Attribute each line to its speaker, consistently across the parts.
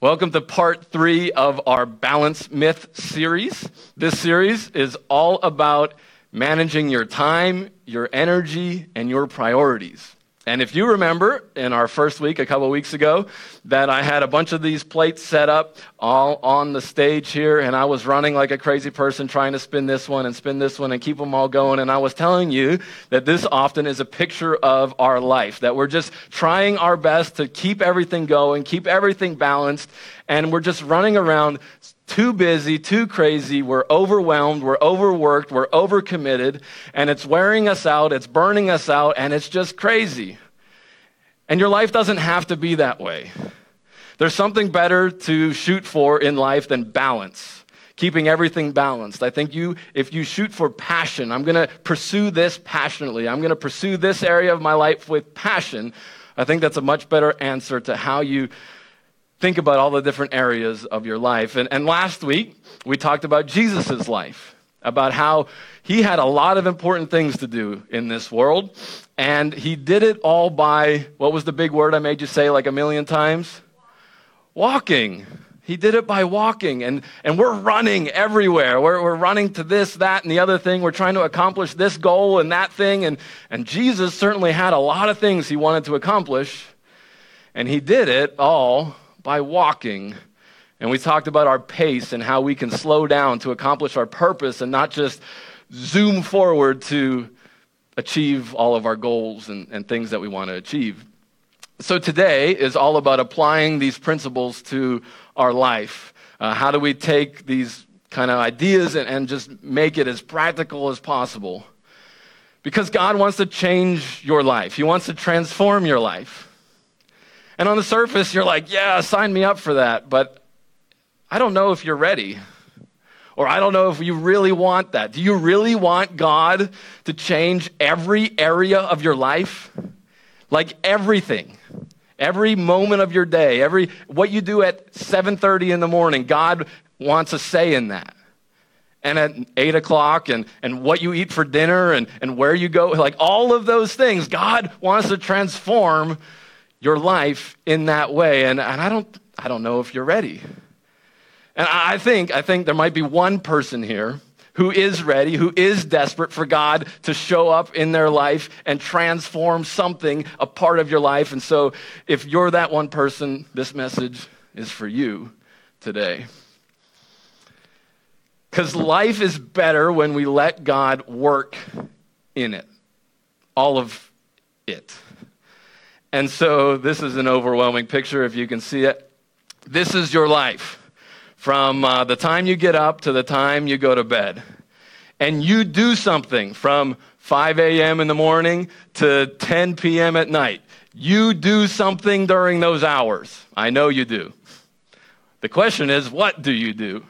Speaker 1: Welcome to part three of our Balance Myth series. This series is all about managing your time, your energy, and your priorities. And if you remember in our first week, a couple weeks ago, that I had a bunch of these plates set up all on the stage here, and I was running like a crazy person trying to spin this one and spin this one and keep them all going. And I was telling you that this often is a picture of our life, that we're just trying our best to keep everything going, keep everything balanced, and we're just running around too busy, too crazy. We're overwhelmed, we're overworked, we're overcommitted, and it's wearing us out, it's burning us out, and it's just crazy. And your life doesn't have to be that way. There's something better to shoot for in life than balance, keeping everything balanced. I think you, if you shoot for passion, I'm to pursue this passionately, I'm to pursue this area of my life with passion. I think that's a much better answer to how you think about all the different areas of your life. And, and last week, we talked about Jesus' life, about how he had a lot of important things to do in this world. And he did it all by, what was the big word I made you say like a million times? Walking. He did it by walking, and, and we're running everywhere. We're, we're running to this, that, and the other thing. We're trying to accomplish this goal and that thing. And, and Jesus certainly had a lot of things he wanted to accomplish, and he did it all by walking. And we talked about our pace and how we can slow down to accomplish our purpose and not just zoom forward to achieve all of our goals and, and things that we want to achieve. So today is all about applying these principles to our life. Uh, how do we take these kind of ideas and, and just make it as practical as possible? Because God wants to change your life, He wants to transform your life. And on the surface, you're like, yeah, sign me up for that. But I don't know if you're ready. Or I don't know if you really want that. Do you really want God to change every area of your life? Like everything. Every moment of your day, every what you do at 7:30 in the morning, God wants a say in that. And at eight o'clock, and, and what you eat for dinner, and, and where you go, like all of those things, God wants to transform your life in that way. And, and I, don't, I don't know if you're ready. And I think, I think there might be one person here who is ready, who is desperate for God to show up in their life and transform something, a part of your life. And so, if you're that one person, this message is for you today. Because life is better when we let God work in it, all of it. And so this is an overwhelming picture, if you can see it. This is your life from uh, the time you get up to the time you go to bed. And you do something from 5 a.m. in the morning to 10 p.m. at night. You do something during those hours. I know you do. The question is, what do you do?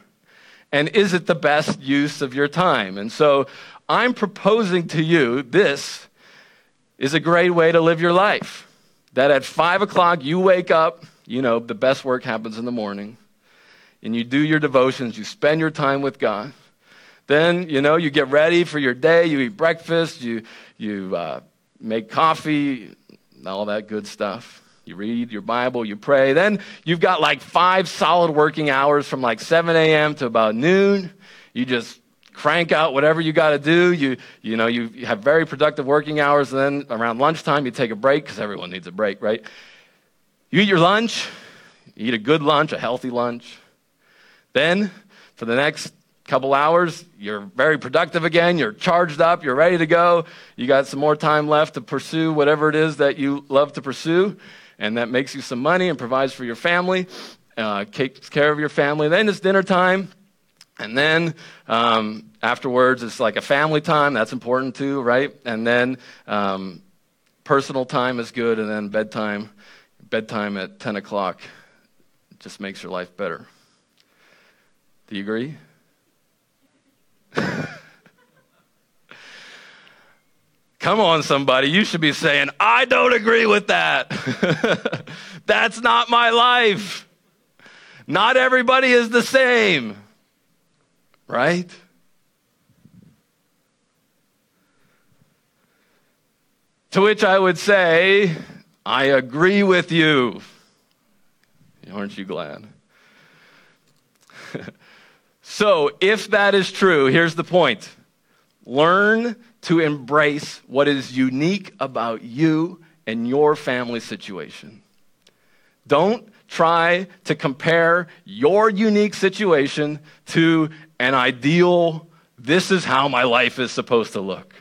Speaker 1: And is it the best use of your time? And so I'm proposing to you this is a great way to live your life that at five o'clock you wake up, you know, the best work happens in the morning, and you do your devotions, you spend your time with God. Then, you know, you get ready for your day, you eat breakfast, you, you uh, make coffee, all that good stuff. You read your Bible, you pray. Then you've got like five solid working hours from like 7 a.m. to about noon. You just crank out whatever you got to do. You, you know, you have very productive working hours. Then around lunchtime, you take a break because everyone needs a break, right? You eat your lunch, you eat a good lunch, a healthy lunch. Then, for the next couple hours, you're very productive again. You're charged up. You're ready to go. You got some more time left to pursue whatever it is that you love to pursue. And that makes you some money and provides for your family, uh, takes care of your family. Then it's dinner time. And then um, afterwards, it's like a family time. That's important too, right? And then um, personal time is good. And then bedtime, bedtime at 10 o'clock just makes your life better. Do you agree? Come on, somebody. You should be saying, I don't agree with that. That's not my life. Not everybody is the same right? To which I would say, I agree with you. Aren't you glad? so, if that is true, here's the point learn to embrace what is unique about you and your family situation. Don't try to compare your unique situation to an ideal, this is how my life is supposed to look.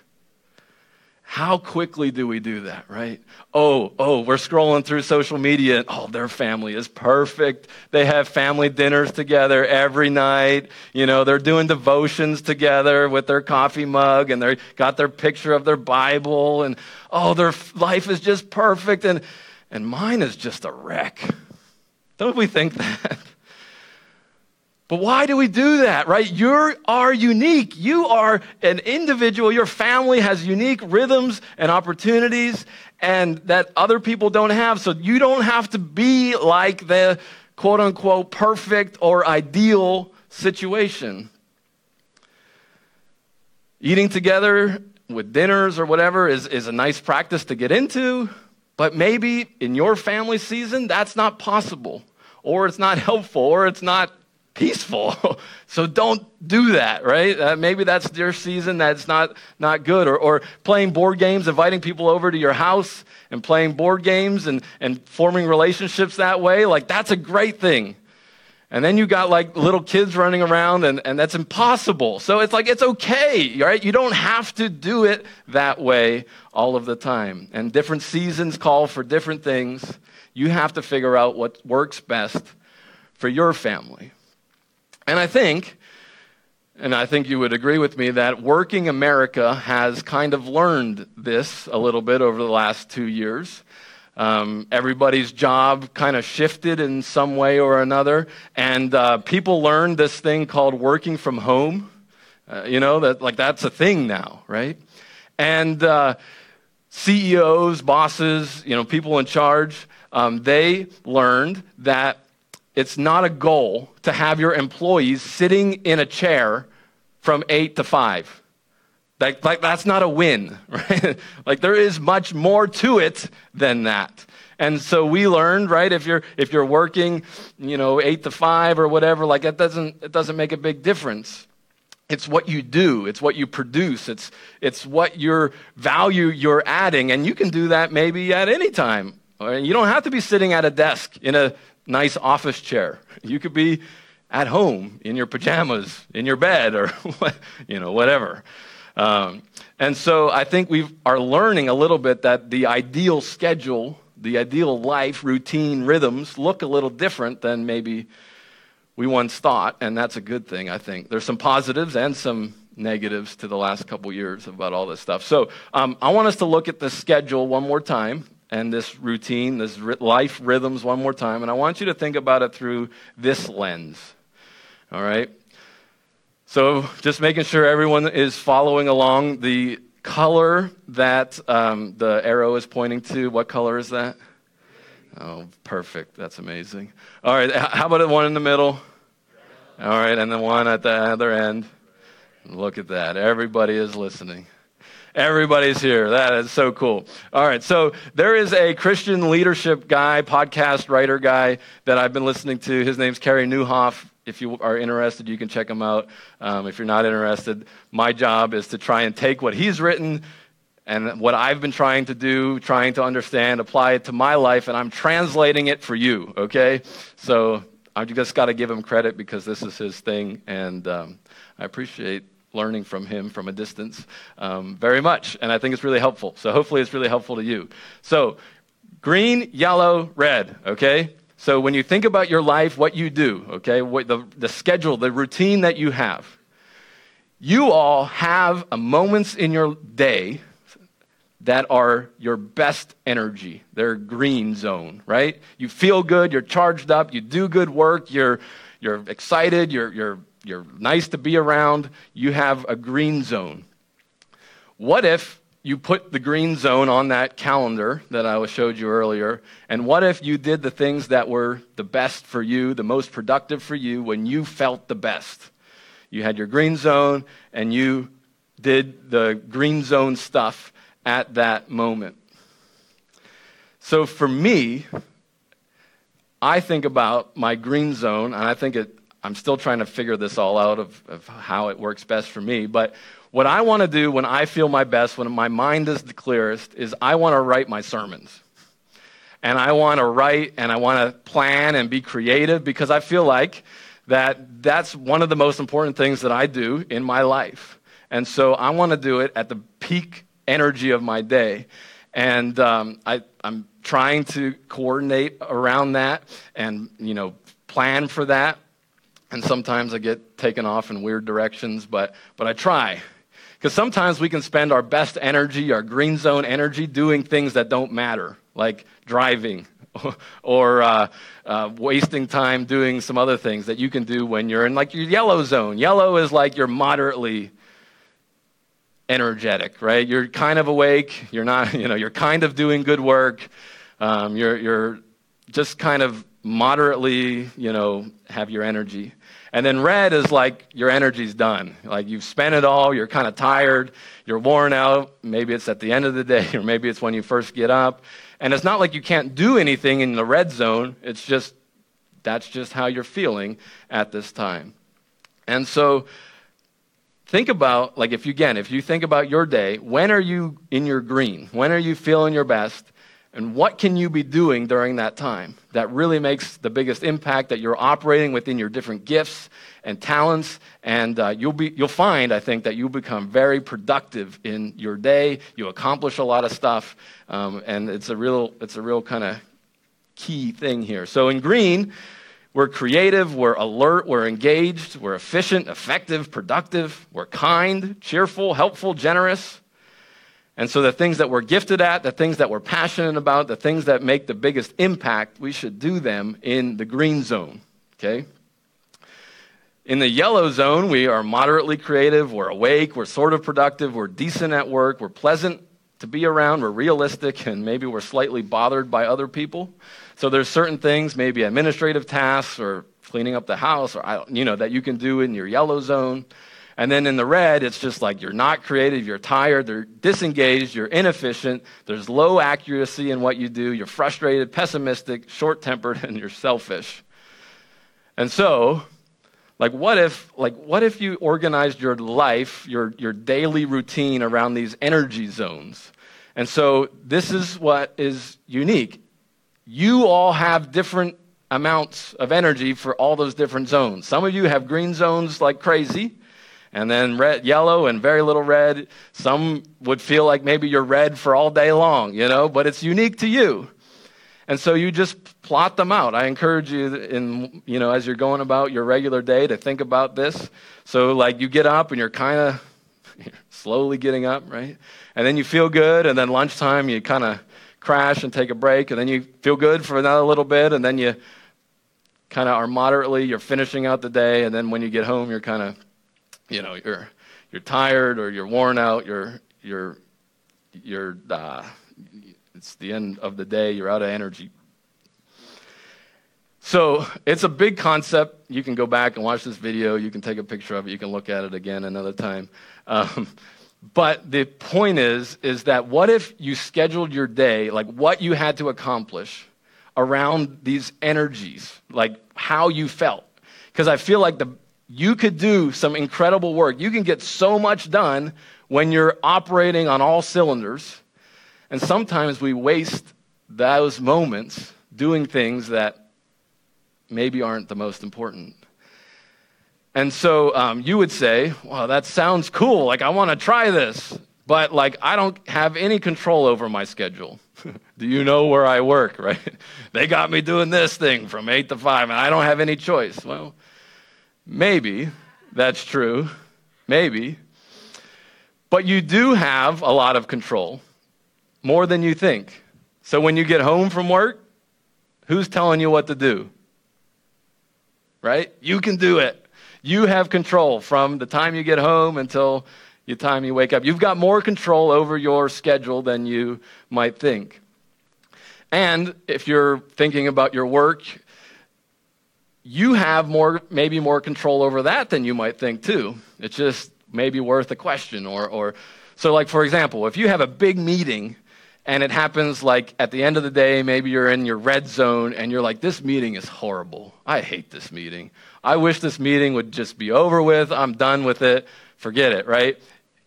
Speaker 1: How quickly do we do that, right? Oh, oh, we're scrolling through social media and oh, their family is perfect. They have family dinners together every night. You know, they're doing devotions together with their coffee mug and they got their picture of their Bible and oh, their life is just perfect and and mine is just a wreck. Don't we think that? But why do we do that, right? You are unique. You are an individual. Your family has unique rhythms and opportunities and that other people don't have. So you don't have to be like the quote unquote perfect or ideal situation. Eating together with dinners or whatever is, is a nice practice to get into, but maybe in your family season, that's not possible, or it's not helpful, or it's not peaceful. so don't do that, right? Uh, maybe that's your season that's not, not good. Or, or playing board games, inviting people over to your house and playing board games and, and forming relationships that way. Like, that's a great thing. And then you got like little kids running around, and, and that's impossible. So it's like, it's okay, right? You don't have to do it that way all of the time. And different seasons call for different things. You have to figure out what works best for your family. And I think, and I think you would agree with me, that working America has kind of learned this a little bit over the last two years. Um, everybody's job kind of shifted in some way or another, and uh, people learned this thing called working from home. Uh, you know that like that's a thing now, right? And uh, CEOs, bosses, you know, people in charge, um, they learned that it's not a goal to have your employees sitting in a chair from 8 to 5. Like, like that's not a win, right? like there is much more to it than that. And so we learned, right, if you're if you're working, you know, 8 to 5 or whatever, like it doesn't it doesn't make a big difference. It's what you do, it's what you produce, it's it's what your value you're adding and you can do that maybe at any time. You don't have to be sitting at a desk in a nice office chair. You could be at home in your pajamas, in your bed, or you know whatever. Um, and so I think we are learning a little bit that the ideal schedule, the ideal life routine rhythms look a little different than maybe we once thought, and that's a good thing. I think there's some positives and some negatives to the last couple years about all this stuff. So um, I want us to look at the schedule one more time and this routine, this life rhythms one more time. And I want you to think about it through this lens. All right? So just making sure everyone is following along. The color that um, the arrow is pointing to, what color is that? Oh, perfect. That's amazing. All right, how about the one in the middle? All right, and the one at the other end. Look at that. Everybody is listening. Everybody's here. That is so cool. All right. So there is a Christian leadership guy, podcast writer guy that I've been listening to. His name's Carey Nieuwhof. If you are interested, you can check him out. Um, if you're not interested, my job is to try and take what he's written and what I've been trying to do, trying to understand, apply it to my life, and I'm translating it for you, okay? So I just got to give him credit because this is his thing, and um, I appreciate learning from him from a distance um, very much. And I think it's really helpful. So hopefully it's really helpful to you. So green, yellow, red, okay? So when you think about your life, what you do, okay, what the, the schedule, the routine that you have, you all have a moments in your day that are your best energy. They're green zone, right? You feel good, you're charged up, you do good work, you're, you're excited, you're, you're you're nice to be around, you have a green zone. What if you put the green zone on that calendar that I showed you earlier? And what if you did the things that were the best for you, the most productive for you when you felt the best? You had your green zone and you did the green zone stuff at that moment. So for me, I think about my green zone, and I think it, I'm still trying to figure this all out of, of how it works best for me. But what I want to do when I feel my best, when my mind is the clearest, is I want to write my sermons. And I want to write and I want to plan and be creative because I feel like that that's one of the most important things that I do in my life. And so I want to do it at the peak energy of my day. And um, I, I'm trying to coordinate around that and, you know, plan for that. And sometimes I get taken off in weird directions, but, but I try. Because sometimes we can spend our best energy, our green zone energy, doing things that don't matter, like driving or uh, uh, wasting time doing some other things that you can do when you're in like your yellow zone. Yellow is like you're moderately energetic, right? You're kind of awake. You're not, you know, you're kind of doing good work. Um, you're, you're just kind of moderately, you know, have your energy. And then red is like your energy's done. Like you've spent it all, you're kind of tired, you're worn out. Maybe it's at the end of the day, or maybe it's when you first get up. And it's not like you can't do anything in the red zone, it's just that's just how you're feeling at this time. And so think about, like, if you, again, if you think about your day, when are you in your green? When are you feeling your best? And what can you be doing during that time that really makes the biggest impact that you're operating within your different gifts and talents? And uh, you'll, be, you'll find, I think, that you become very productive in your day. You accomplish a lot of stuff. Um, and it's a real, it's a real kind of key thing here. So in green, we're creative, we're alert, we're engaged, we're efficient, effective, productive, we're kind, cheerful, helpful, generous. And so, the things that we're gifted at, the things that we're passionate about, the things that make the biggest impact, we should do them in the green zone. Okay? In the yellow zone, we are moderately creative, we're awake, we're sort of productive, we're decent at work, we're pleasant to be around, we're realistic, and maybe we're slightly bothered by other people. So there's certain things, maybe administrative tasks or cleaning up the house, or you know that you can do in your yellow zone. And then in the red, it's just like you're not creative, you're tired, they're disengaged, you're inefficient, there's low accuracy in what you do, you're frustrated, pessimistic, short tempered, and you're selfish. And so, like what if like what if you organized your life, your your daily routine around these energy zones? And so this is what is unique you all have different amounts of energy for all those different zones. Some of you have green zones like crazy, and then red, yellow, and very little red. Some would feel like maybe you're red for all day long, you know, but it's unique to you. And so you just plot them out. I encourage you in, you know, as you're going about your regular day to think about this. So like you get up and you're kind of slowly getting up, right? And then you feel good, and then lunchtime you kind of crash and take a break, and then you feel good for another little bit, and then you kind of are moderately, you're finishing out the day, and then when you get home, you're kind of, you know, you're you're tired or you're worn out, you're you're you're uh, it's the end of the day, you're out of energy. So it's a big concept. You can go back and watch this video. You can take a picture of it. You can look at it again another time. Um, but the point is, is that what if you scheduled your day, like what you had to accomplish around these energies, like how you felt? Because I feel like the, you could do some incredible work. You can get so much done when you're operating on all cylinders. And sometimes we waste those moments doing things that maybe aren't the most important. And so um, you would say, well, that sounds cool. Like, I want to try this. But, like, I don't have any control over my schedule. Do you know where I work, right? they got me doing this thing from 8 to 5, and I don't have any choice. Well, maybe that's true. Maybe. But you do have a lot of control, more than you think. So when you get home from work, who's telling you what to do? Right? You can do it. You have control from the time you get home until the time you wake up. You've got more control over your schedule than you might think. And if you're thinking about your work, you have more, maybe more control over that than you might think too. It's just maybe worth a question or, or so like for example, if you have a big meeting and it happens like at the end of the day, maybe you're in your red zone and you're like, this meeting is horrible. I hate this meeting. I wish this meeting would just be over with. I'm done with it. Forget it, right?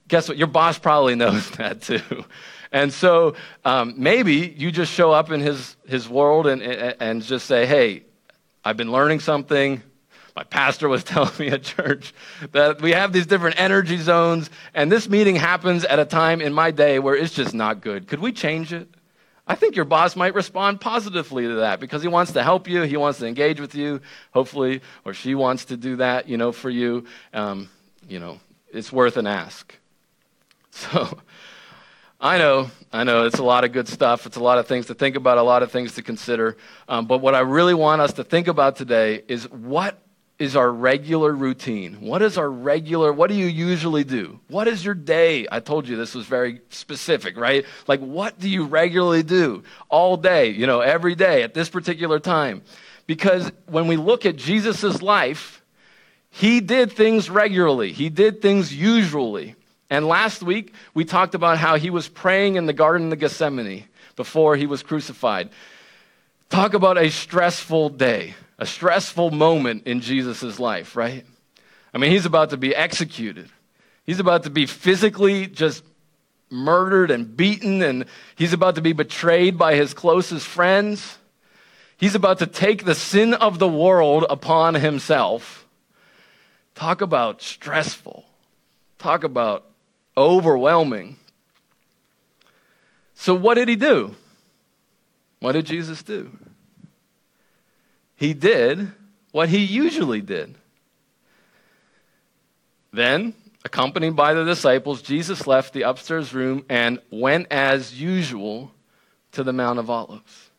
Speaker 1: Guess what? Your boss probably knows that too. And so um, maybe you just show up in his, his world and, and just say, hey, I've been learning something. My pastor was telling me at church that we have these different energy zones, and this meeting happens at a time in my day where it's just not good. Could we change it? I think your boss might respond positively to that because he wants to help you, he wants to engage with you, hopefully, or she wants to do that, you know, for you. Um, you know, it's worth an ask. So, I know, I know, it's a lot of good stuff. It's a lot of things to think about, a lot of things to consider. Um, but what I really want us to think about today is what is our regular routine? What is our regular, what do you usually do? What is your day? I told you this was very specific, right? Like, what do you regularly do all day, you know, every day at this particular time? Because when we look at Jesus' life, he did things regularly, he did things usually. And last week, we talked about how he was praying in the Garden of Gethsemane before he was crucified. Talk about a stressful day, a stressful moment in Jesus' life, right? I mean, he's about to be executed. He's about to be physically just murdered and beaten, and he's about to be betrayed by his closest friends. He's about to take the sin of the world upon himself. Talk about stressful. Talk about overwhelming. So, what did he do? What did Jesus do? He did what he usually did. Then, accompanied by the disciples, Jesus left the upstairs room and went as usual to the Mount of Olives.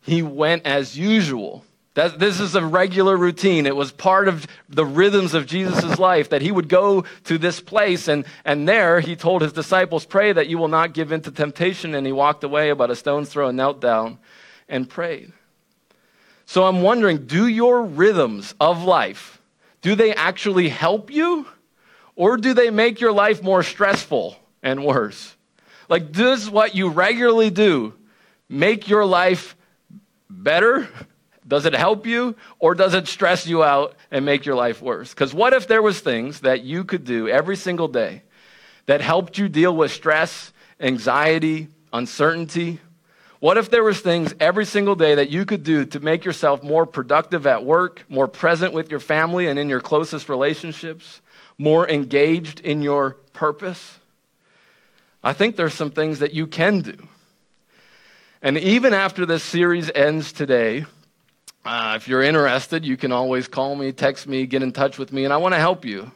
Speaker 1: He went as usual. That, this is a regular routine. It was part of the rhythms of Jesus' life that he would go to this place, and, and there he told his disciples, Pray that you will not give in to temptation. And he walked away about a stone's throw and knelt down and prayed. So I'm wondering do your rhythms of life, do they actually help you, or do they make your life more stressful and worse? Like, does what you regularly do make your life better? Does it help you or does it stress you out and make your life worse? Because what if there was things that you could do every single day that helped you deal with stress, anxiety, uncertainty? What if there was things every single day that you could do to make yourself more productive at work, more present with your family and in your closest relationships, more engaged in your purpose? I think there's some things that you can do. And even after this series ends today, uh, if you're interested, you can always call me, text me, get in touch with me, and I want to help you.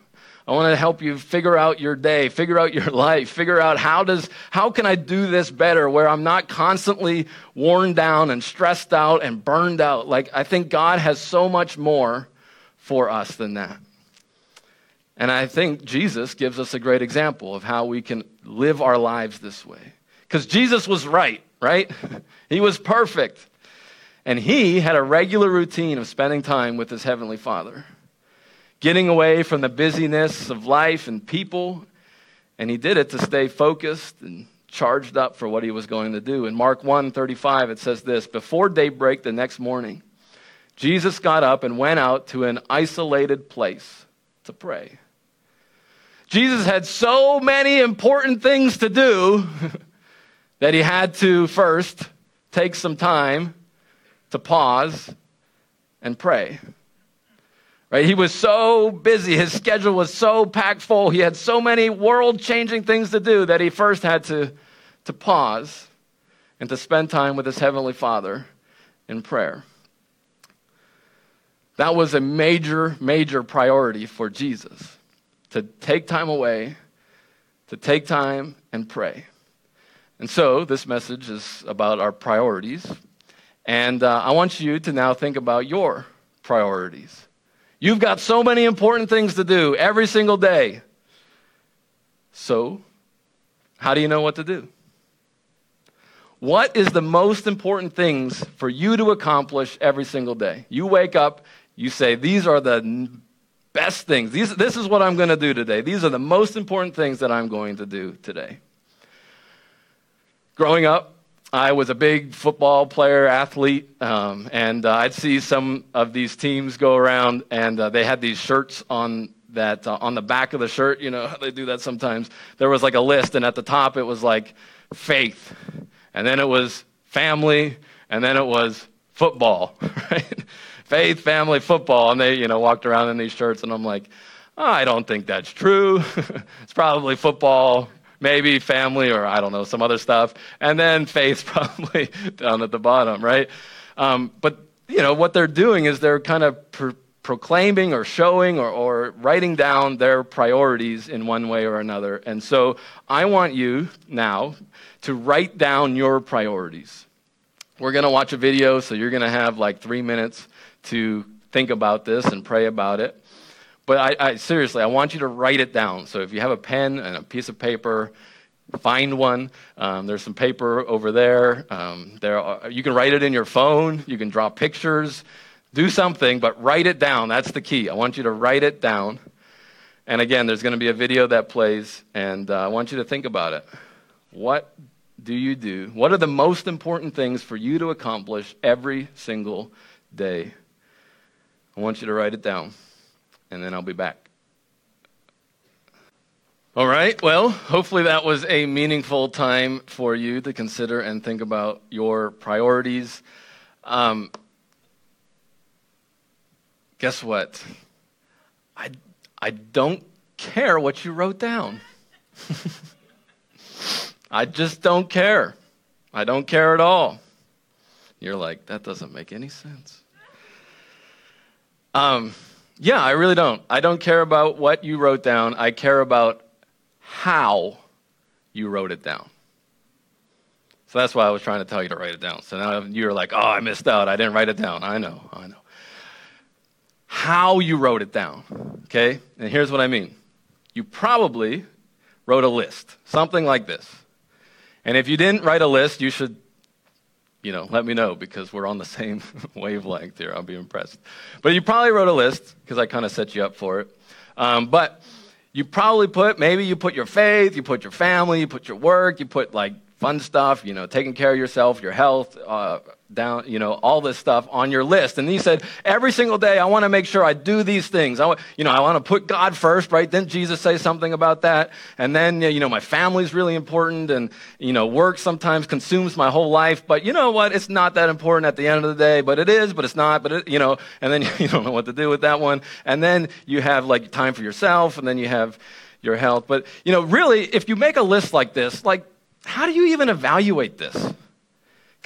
Speaker 1: I want to help you figure out your day, figure out your life, figure out how does how can I do this better where I'm not constantly worn down and stressed out and burned out. Like I think God has so much more for us than that. And I think Jesus gives us a great example of how we can live our lives this way. Cuz Jesus was right, right? he was perfect. And he had a regular routine of spending time with his heavenly Father, getting away from the busyness of life and people. And he did it to stay focused and charged up for what he was going to do. In Mark 1:35 it says this, before daybreak the next morning, Jesus got up and went out to an isolated place to pray. Jesus had so many important things to do that he had to first take some time to pause and pray. Right? He was so busy, his schedule was so packed full, he had so many world changing things to do that he first had to, to pause and to spend time with his Heavenly Father in prayer. That was a major, major priority for Jesus to take time away, to take time and pray. And so, this message is about our priorities and uh, I want you to now think about your priorities. You've got so many important things to do every single day. So, how do you know what to do? What is the most important things for you to accomplish every single day? You wake up, you say, These are the best things. These, this is what I'm going to do today. These are the most important things that I'm going to do today. growing up, I was a big football player, athlete, um, and uh, I'd see some of these teams go around, and uh, they had these shirts on that uh, on the back of the shirt. You know, they do that sometimes. There was like a list, and at the top it was like faith, and then it was family, and then it was football, right? faith, family, football, and they you know walked around in these shirts, and I'm like, oh, I don't think that's true. it's probably football, maybe family or I don't know, some other stuff. And then faith probably down at the bottom, right? Um, but, you know, what they're doing is they're kind of pro- proclaiming or showing or, or writing down their priorities in one way or another. And so I want you now to write down your priorities. We're going to watch a video, so you're going to have like three minutes to think about this and pray about it. But I, I, seriously, I want you to write it down. So if you have a pen and a piece of paper, find one. Um, there's some paper over there. Um, there are, you can write it in your phone. You can draw pictures. Do something, but write it down. That's the key. I want you to write it down. And again, there's going to be a video that plays, and uh, I want you to think about it. What do you do? What are the most important things for you to accomplish every single day? I want you to write it down and then I'll be back. All right, well, hopefully that was a meaningful time for you to consider and think about your priorities. Um, guess what? I, I don't care what you wrote down. I just don't care. I don't care at all. You're like, that doesn't make any sense. Um, yeah, I really don't. I don't care about what you wrote down. I care about how you wrote it down. So that's why I was trying to tell you to write it down. So now you're like, oh, I missed out. I didn't write it down. I know, I know. How you wrote it down, okay? And here's what I mean. You probably wrote a list, something like this. And if you didn't write a list, you should you know, let me know because we're on the same wavelength here. I'll be impressed. But you probably wrote a list because I kind of set you up for it. Um, but you probably put, maybe you put your faith, you put your family, you put your work, you put like fun stuff, you know, taking care of yourself, your health, uh, down, you know, all this stuff on your list. And he said, every single day, I want to make sure I do these things. I, you know, I want to put God first, right? Didn't Jesus say something about that? And then, you know, my family's really important and, you know, work sometimes consumes my whole life. But you know what? It's not that important at the end of the day, but it is, but it's not, but it, you know, and then you don't know what to do with that one. And then you have like time for yourself and then you have your health. But, you know, really, if you make a list like this, like, how do you even evaluate this?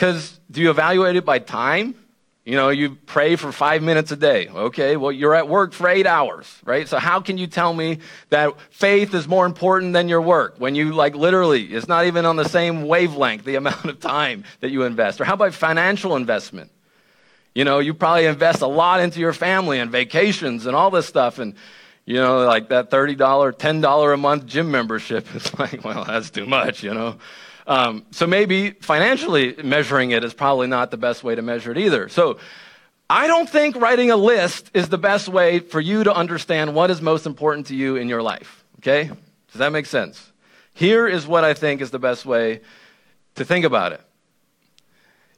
Speaker 1: Because do you evaluate it by time? You know, you pray for five minutes a day. Okay, well, you're at work for eight hours, right? So how can you tell me that faith is more important than your work when you, like, literally, it's not even on the same wavelength, the amount of time that you invest? Or how about financial investment? You know, you probably invest a lot into your family and vacations and all this stuff. And, you know, like that $30, $10 a month gym membership. It's like, well, that's too much, you know. Um, so maybe financially measuring it is probably not the best way to measure it either. So I don't think writing a list is the best way for you to understand what is most important to you in your life. Okay? Does that make sense? Here is what I think is the best way to think about it.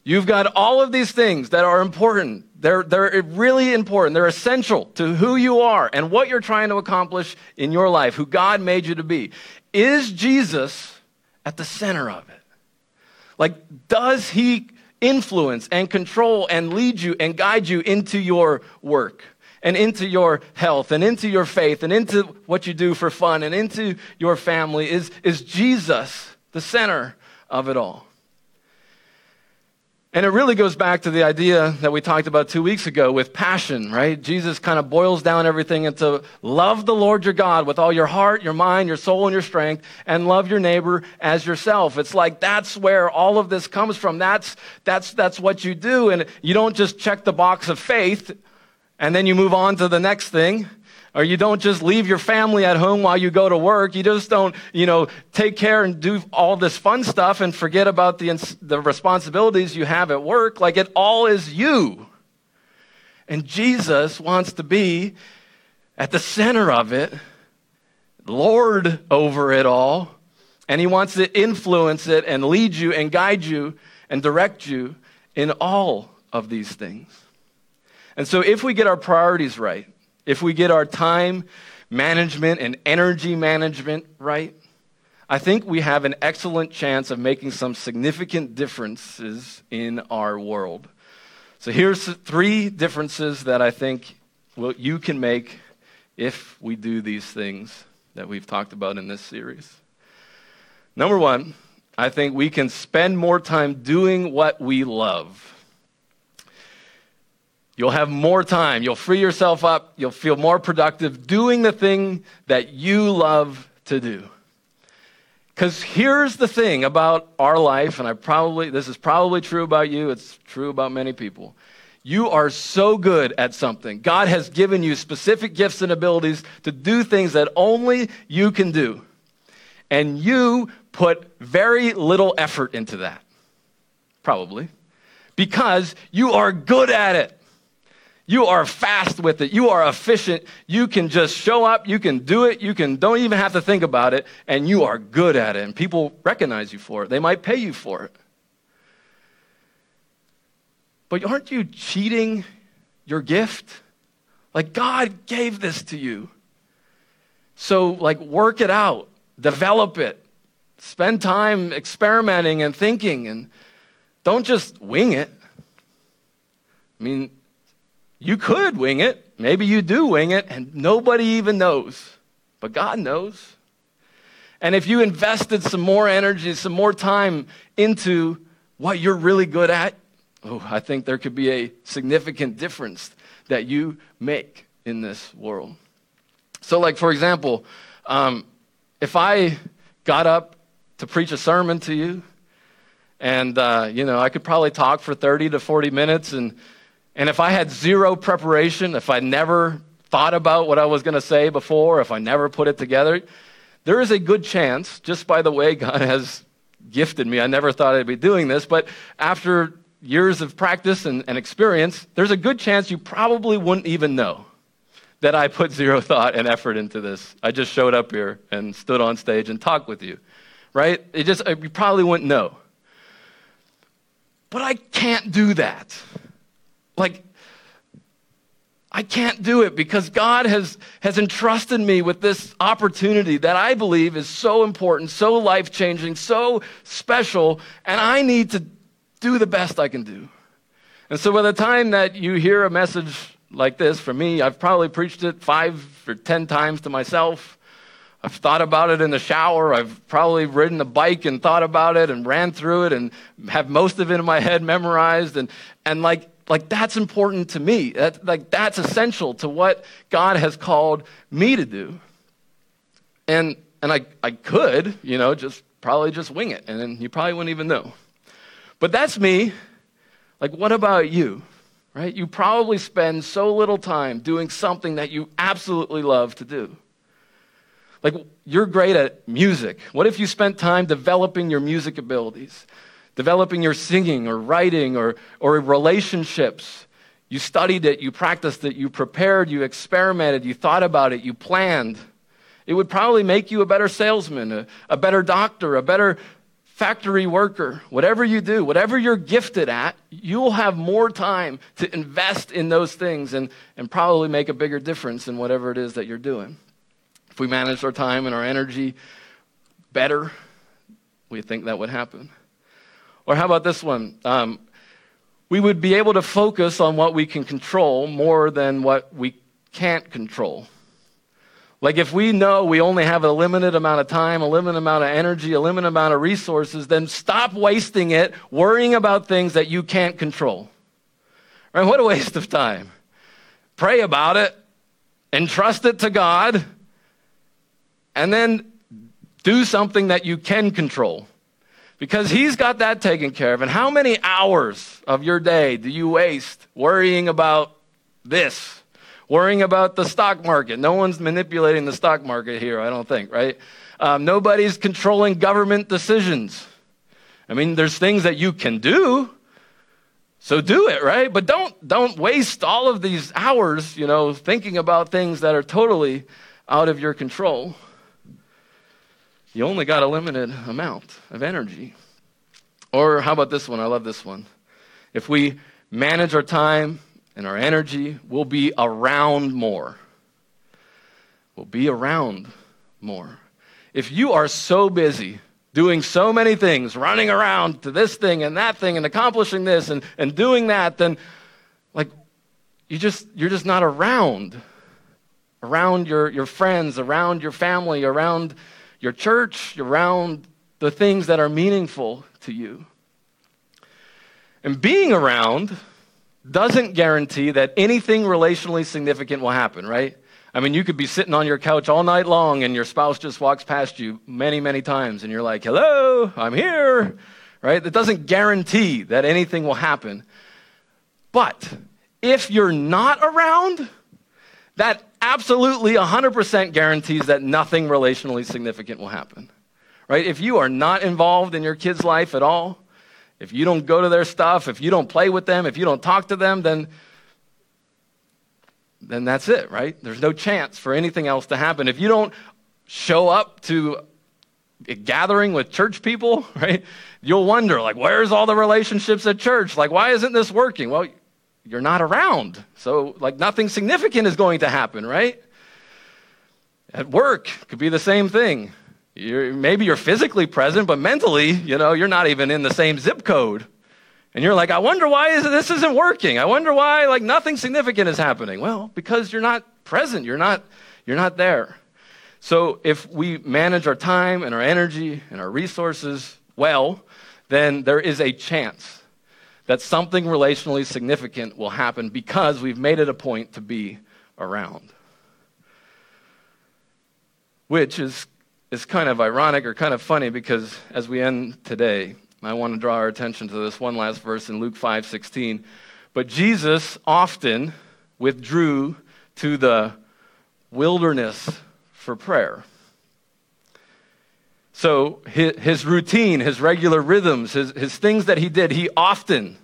Speaker 1: You've got all of these things that are important. They're, they're really important. They're essential to who you are and what you're trying to accomplish in your life, who God made you to be. Is Jesus at the center of it. Like, does he influence and control and lead you and guide you into your work and into your health and into your faith and into what you do for fun and into your family? Is, is Jesus the center of it all? And it really goes back to the idea that we talked about two weeks ago with passion, right? Jesus kind of boils down everything into love the Lord your God with all your heart, your mind, your soul, and your strength, and love your neighbor as yourself. It's like that's where all of this comes from. That's, that's, that's what you do. And you don't just check the box of faith and then you move on to the next thing. Or you don't just leave your family at home while you go to work. You just don't, you know, take care and do all this fun stuff and forget about the, the responsibilities you have at work. Like it all is you. And Jesus wants to be at the center of it, Lord over it all, And He wants to influence it and lead you and guide you and direct you in all of these things. And so, if we get our priorities right, if we get our time management and energy management right, I think we have an excellent chance of making some significant differences in our world. So, here's three differences that I think you can make if we do these things that we've talked about in this series. Number one, I think we can spend more time doing what we love. You'll have more time. You'll free yourself up. You'll feel more productive doing the thing that you love to do. Because here's the thing about our life, and I probably, this is probably true about you, it's true about many people. You are so good at something. God has given you specific gifts and abilities to do things that only you can do. And you put very little effort into that. Probably. Because you are good at it. You are fast with it. You are efficient. You can just show up. You can do it. You can don't even have to think about it. And you are good at it. And people recognize you for it. They might pay you for it. But aren't you cheating your gift? Like God gave this to you. So, like, work it out, develop it, spend time experimenting and thinking, and don't just wing it. I mean, you could wing it. Maybe you do wing it, and nobody even knows. But God knows. And if you invested some more energy, some more time into what you're really good at, oh, I think there could be a significant difference that you make in this world. So, like, for example, um, if I got up to preach a sermon to you, and, uh, you know, I could probably talk for 30 to 40 minutes, and, and if I had zero preparation, if I never thought about what I was going to say before, if I never put it together, there is a good chance, just by the way God has gifted me, I never thought I'd be doing this, but after years of practice and, and experience, there's a good chance you probably wouldn't even know that I put zero thought and effort into this. I just showed up here and stood on stage and talked with you, right? It just, uh, you probably wouldn't know. But I can't do that. Like, I can't do it because God has, has entrusted me with this opportunity that I believe is so important, so life changing, so special, and I need to do the best I can do. And so by the time that you hear a message like this from me, I've probably preached it five or ten times to myself. I've thought about it in the shower. I've probably ridden a bike and thought about it and ran through it and have most of it in my head memorized. And, and like, like that's important to me. That, like that's essential to what God has called me to do. And, and I, I could, you know, just probably just wing it. And then you probably wouldn't even know. But that's me. Like, what about you? Right? You probably spend so little time doing something that you absolutely love to do. Like, you're great at music. What if you spent time developing your music abilities, developing your singing or writing or, or relationships? You studied it, you practiced it, you prepared, you experimented, you thought about it, you planned. It would probably make you a better salesman, a, a better doctor, a better factory worker, whatever you do, whatever you're gifted at, you'll have more time to invest in those things and, and probably make a bigger difference in whatever it is that you're doing. If we manage our time and our energy better, we think that would happen. Or how about this one? Um, we would be able to focus on what we can control more than what we can't control. Like, if we know we only have a limited amount of time, a limited amount of energy, a limited amount of resources, then stop wasting it worrying about things that you can't control. Right? What a waste of time. Pray about it, entrust it to God, and then do something that you can control. Because He's got that taken care of. And how many hours of your day do you waste worrying about this? worrying about the stock market. No one's manipulating the stock market here, I don't think, right? Um, nobody's controlling government decisions. I mean, there's things that you can do, so do it, right? But don't don't waste all of these hours, you know, thinking about things that are totally out of your control. You only got a limited amount of energy. Or how about this one? I love this one. If we manage our time and our energy, we'll be around more. We'll be around more. If you are so busy doing so many things, running around to this thing and that thing and accomplishing this and, and doing that, then like you just you're just not around. Around your, your friends, around your family, around your church, around the things that are meaningful to you. And being around doesn't guarantee that anything relationally significant will happen, right? I mean, you could be sitting on your couch all night long and your spouse just walks past you many, many times and you're like, hello, I'm here, right? That doesn't guarantee that anything will happen. But if you're not around, that absolutely 100% guarantees that nothing relationally significant will happen, right? If you are not involved in your kid's life at all, if you don't go to their stuff, if you don't play with them, if you don't talk to them, then then that's it, right? There's no chance for anything else to happen. If you don't show up to a gathering with church people, right? You'll wonder, like, where's all the relationships at church? Like, why isn't this working? Well, you're not around. So, like, nothing significant is going to happen, right? At work, could be the same thing. You're, maybe you're physically present, but mentally, you know, you're not even in the same zip code. And you're like, I wonder why is, this isn't working. I wonder why like nothing significant is happening. Well, because you're not present. You're not, you're not there. So if we manage our time and our energy and our resources well, then there is a chance that something relationally significant will happen because we've made it a point to be around. Which is, is kind of ironic or kind of funny because as we end today, I want to draw our attention to this one last verse in Luke 5 16. But Jesus often withdrew to the wilderness for prayer. So his, his, routine, his regular rhythms, his, his things that he did, he often,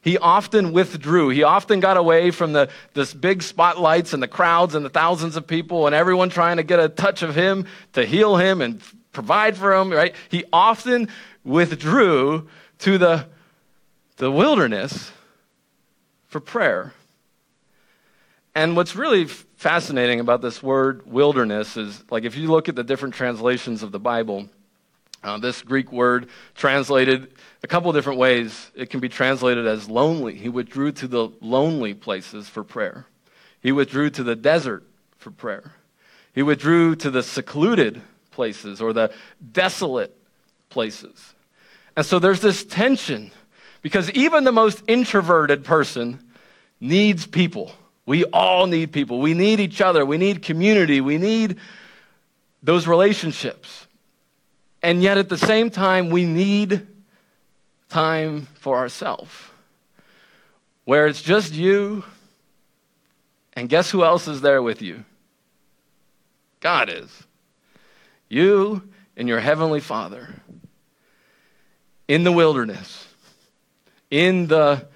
Speaker 1: he often withdrew. He often got away from the this big spotlights and the crowds and the thousands of people and everyone trying to get a touch of him to heal him and provide for him, right? He often withdrew to the, the wilderness for prayer. And what's really fascinating about this word wilderness is like if you look at the different translations of the Bible, uh, this Greek word translated a couple different ways. It can be translated as lonely. He withdrew to the lonely places for prayer. He withdrew to the desert for prayer. He withdrew to the secluded places or the desolate places. And so there's this tension because even the most introverted person needs people. We all need people. We need each other. We need community. We need those relationships. And yet at the same time, we need time for ourselves where it's just you, and guess who else is there with you? God is. You and your Heavenly Father in the wilderness, in the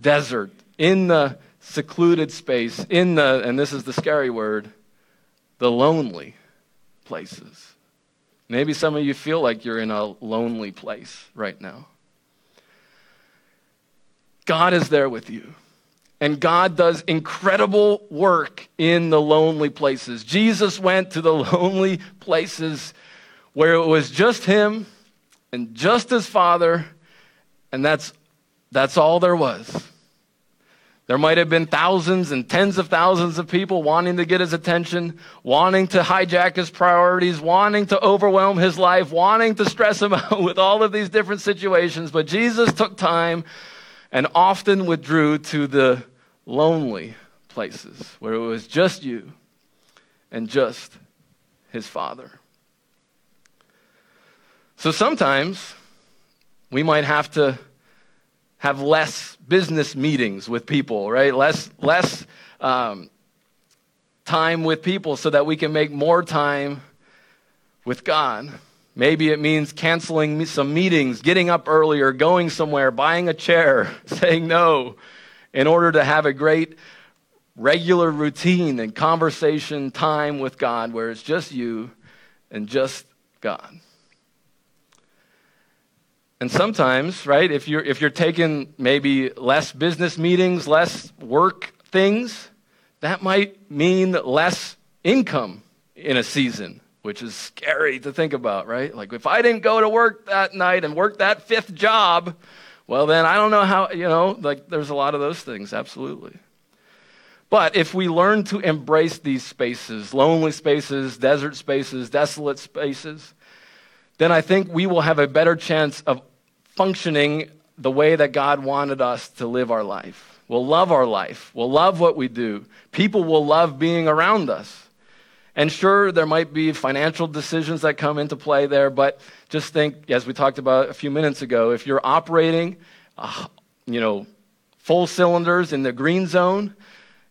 Speaker 1: desert, in the secluded space, in the, and this is the scary word, the lonely places. Maybe some of you feel like you're in a lonely place right now. God is there with you. And God does incredible work in the lonely places. Jesus went to the lonely places where it was just Him and just His Father, and that's, that's all there was. There might have been thousands and tens of thousands of people wanting to get his attention, wanting to hijack his priorities, wanting to overwhelm his life, wanting to stress him out with all of these different situations. But Jesus took time and often withdrew to the lonely places where it was just you and just his father. So sometimes we might have to have less business meetings with people, right? Less, less um, time with people so that we can make more time with God. Maybe it means canceling some meetings, getting up earlier, going somewhere, buying a chair, saying no, in order to have a great regular routine and conversation time with God where it's just you and just God. And sometimes, right, if you're, if you're taking maybe less business meetings, less work things, that might mean less income in a season, which is scary to think about, right? Like if I didn't go to work that night and work that fifth job, well, then I don't know how, you know, like there's a lot of those things, absolutely. But if we learn to embrace these spaces, lonely spaces, desert spaces, desolate spaces, then I think we will have a better chance of functioning the way that God wanted us to live our life. We'll love our life. We'll love what we do. People will love being around us. And sure, there might be financial decisions that come into play there, but just think, as we talked about a few minutes ago, if you're operating, uh, you know, full cylinders in the green zone,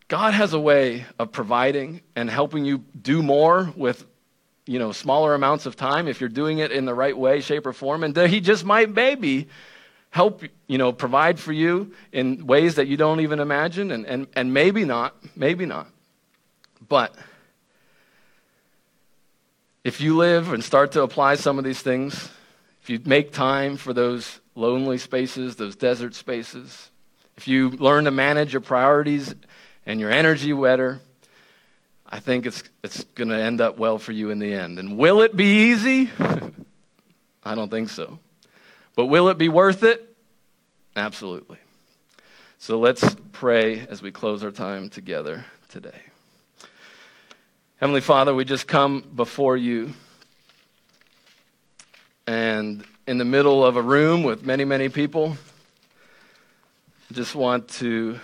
Speaker 1: God has a way of providing and helping you do more with you know smaller amounts of time if you're doing it in the right way, shape, or form. And he just might maybe help you know provide for you in ways that you don't even imagine, and, and, and maybe not, maybe not. But if you live and start to apply some of these things, if you make time for those lonely spaces, those desert spaces, if you learn to manage your priorities and your energy better, I think it's, it's going to end up well for you in the end. And will it be easy? I don't think so. But will it be worth it? Absolutely. So let's pray as we close our time together today. Heavenly Father, we just come before you. And in the middle of a room with many, many people, just want to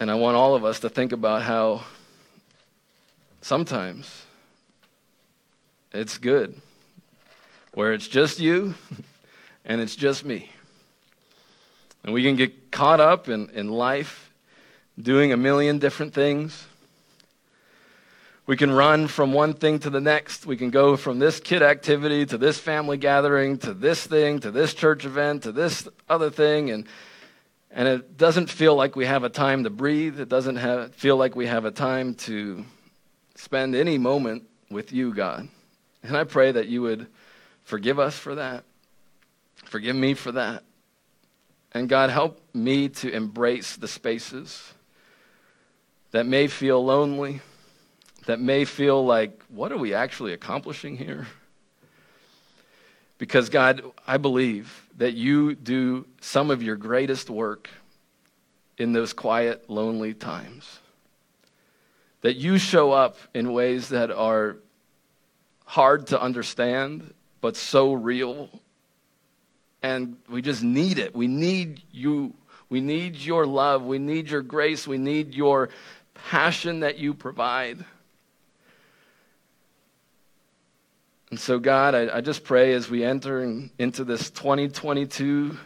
Speaker 1: and I want all of us to think about how sometimes it's good where it's just you and it's just me. And we can get caught up in, in life doing a million different things. We can run from one thing to the next. We can go from this kid activity to this family gathering to this thing to this church event to this other thing. And and it doesn't feel like we have a time to breathe. It doesn't have, feel like we have a time to spend any moment with you, God. And I pray that you would forgive us for that. Forgive me for that. And God, help me to embrace the spaces that may feel lonely, that may feel like, what are we actually accomplishing here? Because, God, I believe that you do some of your greatest work in those quiet, lonely times. That you show up in ways that are hard to understand, but so real. And we just need it. We need you. We need your love. We need your grace. We need your passion that you provide. And so, God, I, I just pray as we enter in, into this 2022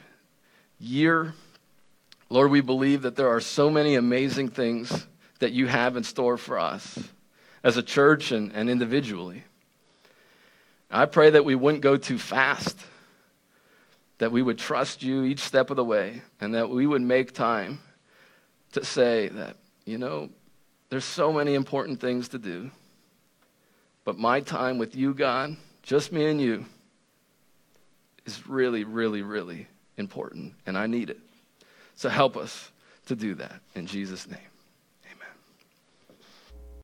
Speaker 1: year, Lord, we believe that there are so many amazing things that you have in store for us as a church and, and individually. I pray that we wouldn't go too fast, that we would trust you each step of the way, and that we would make time to say that, you know, there's so many important things to do. But my time with you, God, just me and you, is really, really, really important, and I need it. So help us to do that in Jesus' name.